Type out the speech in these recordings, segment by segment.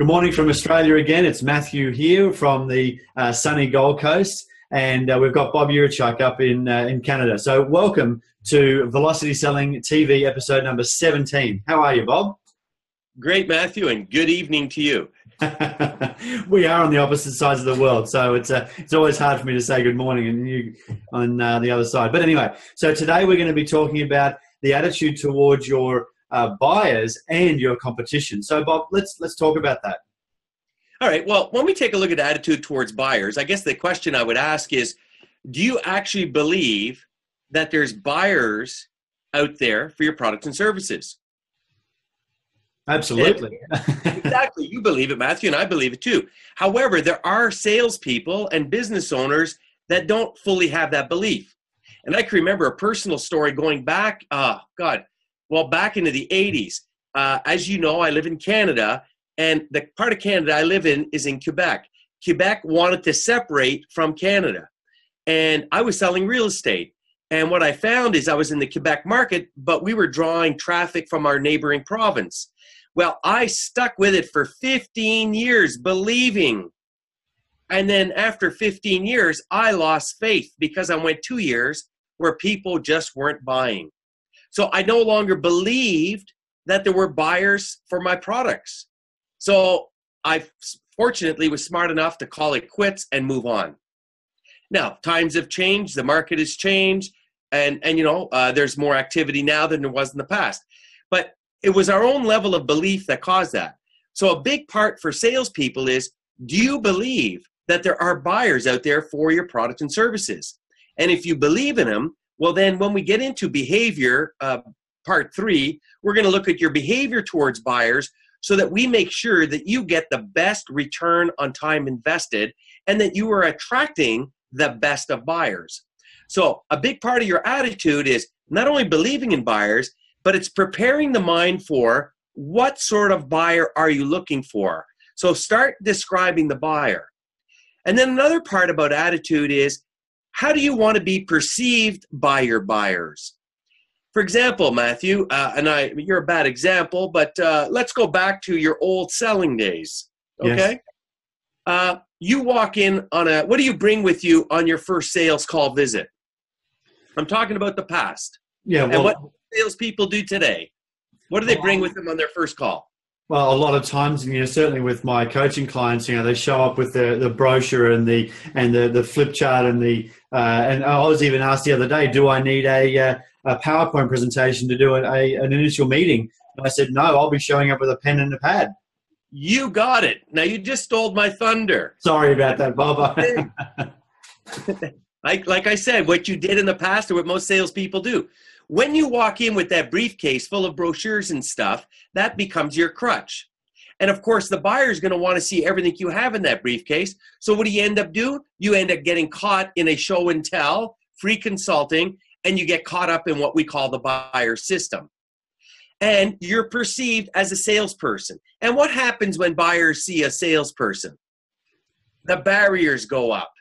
Good morning from Australia again. It's Matthew here from the uh, sunny Gold Coast, and uh, we've got Bob Urichuck up in uh, in Canada. So, welcome to Velocity Selling TV episode number 17. How are you, Bob? Great, Matthew, and good evening to you. we are on the opposite sides of the world, so it's uh, it's always hard for me to say good morning and you on uh, the other side. But anyway, so today we're going to be talking about the attitude towards your uh, buyers and your competition. So, Bob, let's let's talk about that. All right. Well, when we take a look at attitude towards buyers, I guess the question I would ask is, do you actually believe that there's buyers out there for your products and services? Absolutely. exactly. You believe it, Matthew, and I believe it too. However, there are salespeople and business owners that don't fully have that belief. And I can remember a personal story going back, uh, God, well, back into the 80s. Uh, as you know, I live in Canada, and the part of Canada I live in is in Quebec. Quebec wanted to separate from Canada, and I was selling real estate. And what I found is I was in the Quebec market, but we were drawing traffic from our neighboring province. Well, I stuck with it for 15 years, believing. And then after 15 years, I lost faith because I went two years where people just weren't buying. So I no longer believed that there were buyers for my products. So I fortunately was smart enough to call it quits and move on. Now times have changed, the market has changed, and and you know uh, there's more activity now than there was in the past. But it was our own level of belief that caused that. So a big part for salespeople is: Do you believe that there are buyers out there for your products and services? And if you believe in them, well, then when we get into behavior, uh, part three, we're going to look at your behavior towards buyers so that we make sure that you get the best return on time invested and that you are attracting the best of buyers. So, a big part of your attitude is not only believing in buyers, but it's preparing the mind for what sort of buyer are you looking for. So, start describing the buyer. And then another part about attitude is how do you want to be perceived by your buyers? For example, Matthew, uh, and I, you're a bad example, but uh, let's go back to your old selling days. Okay. Yes. Uh, you walk in on a, what do you bring with you on your first sales call visit? I'm talking about the past. Yeah. Well, and what salespeople do today? What do they bring with them on their first call? Well, a lot of times, you know, certainly with my coaching clients, you know, they show up with the, the brochure and the and the, the flip chart and the uh, and I was even asked the other day, do I need a, uh, a PowerPoint presentation to do a, a, an initial meeting? And I said, no, I'll be showing up with a pen and a pad. You got it. Now you just stole my thunder. Sorry about that, Bob. like like I said, what you did in the past, or what most salespeople do. When you walk in with that briefcase full of brochures and stuff, that becomes your crutch. And of course, the buyer is going to want to see everything you have in that briefcase. So what do you end up doing? You end up getting caught in a show and tell, free consulting, and you get caught up in what we call the buyer system. And you're perceived as a salesperson. And what happens when buyers see a salesperson? The barriers go up.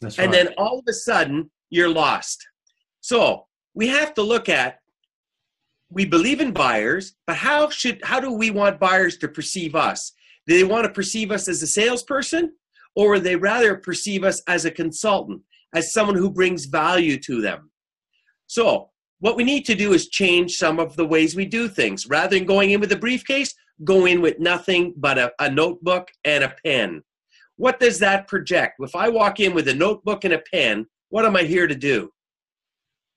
That's and right. then all of a sudden, you're lost. So we have to look at we believe in buyers, but how should how do we want buyers to perceive us? Do they want to perceive us as a salesperson, or would they rather perceive us as a consultant, as someone who brings value to them? So, what we need to do is change some of the ways we do things. Rather than going in with a briefcase, go in with nothing but a, a notebook and a pen. What does that project? If I walk in with a notebook and a pen, what am I here to do?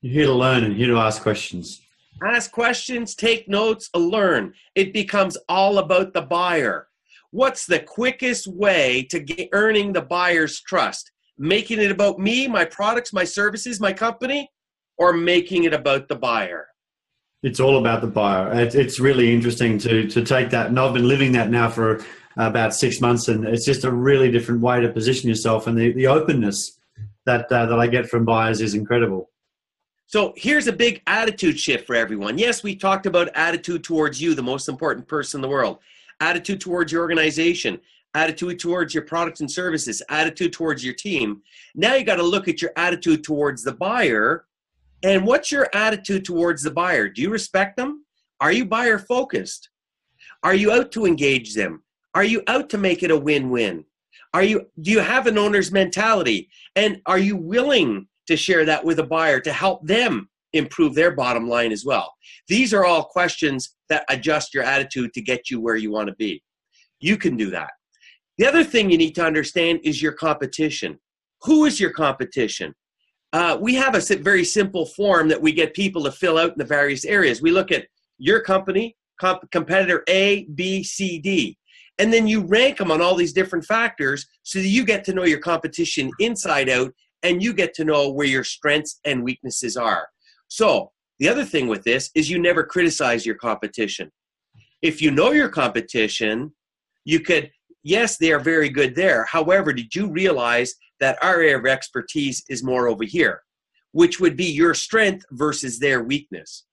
You're here to learn and here to ask questions. Ask questions, take notes, learn. It becomes all about the buyer. What's the quickest way to get earning the buyer's trust? Making it about me, my products, my services, my company, or making it about the buyer? It's all about the buyer. It's really interesting to to take that, and I've been living that now for about six months, and it's just a really different way to position yourself, and the, the openness that uh, that I get from buyers is incredible. So here's a big attitude shift for everyone. Yes, we talked about attitude towards you, the most important person in the world, attitude towards your organization, attitude towards your products and services, attitude towards your team. Now you got to look at your attitude towards the buyer. And what's your attitude towards the buyer? Do you respect them? Are you buyer focused? Are you out to engage them? Are you out to make it a win-win? Are you do you have an owner's mentality? And are you willing to share that with a buyer to help them improve their bottom line as well? These are all questions that adjust your attitude to get you where you want to be. You can do that. The other thing you need to understand is your competition. Who is your competition? Uh, we have a very simple form that we get people to fill out in the various areas. We look at your company, comp- competitor A, B, C, D, and then you rank them on all these different factors so that you get to know your competition inside out and you get to know where your strengths and weaknesses are. So, the other thing with this is you never criticize your competition. If you know your competition, you could, yes, they are very good there. However, did you realize that our area of expertise is more over here, which would be your strength versus their weakness?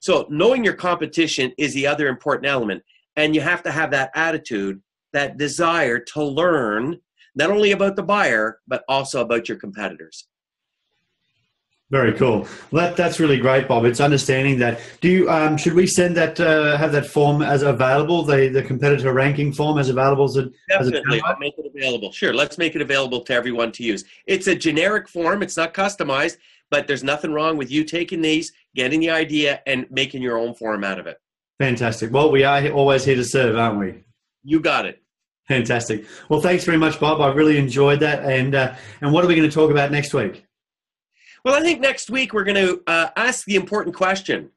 So, knowing your competition is the other important element. And you have to have that attitude, that desire to learn not only about the buyer, but also about your competitors. Very cool. Well, that, that's really great, Bob. It's understanding that. Do you um, should we send that uh, have that form as available? The the competitor ranking form as available as a definitely as make it available. Sure, let's make it available to everyone to use. It's a generic form. It's not customized, but there's nothing wrong with you taking these, getting the idea, and making your own form out of it. Fantastic. Well, we are always here to serve, aren't we? You got it. Fantastic. Well, thanks very much, Bob. I really enjoyed that. And uh, and what are we going to talk about next week? Well, I think next week we're going to uh, ask the important question.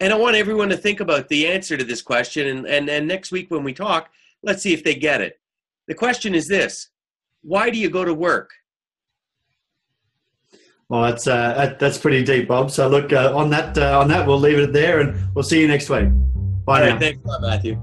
And I want everyone to think about the answer to this question. And, and, and next week when we talk, let's see if they get it. The question is this Why do you go to work? Well, that's uh, that's pretty deep, Bob. So look uh, on that uh, on that, we'll leave it there, and we'll see you next week. Bye now. Thanks a lot, Matthew.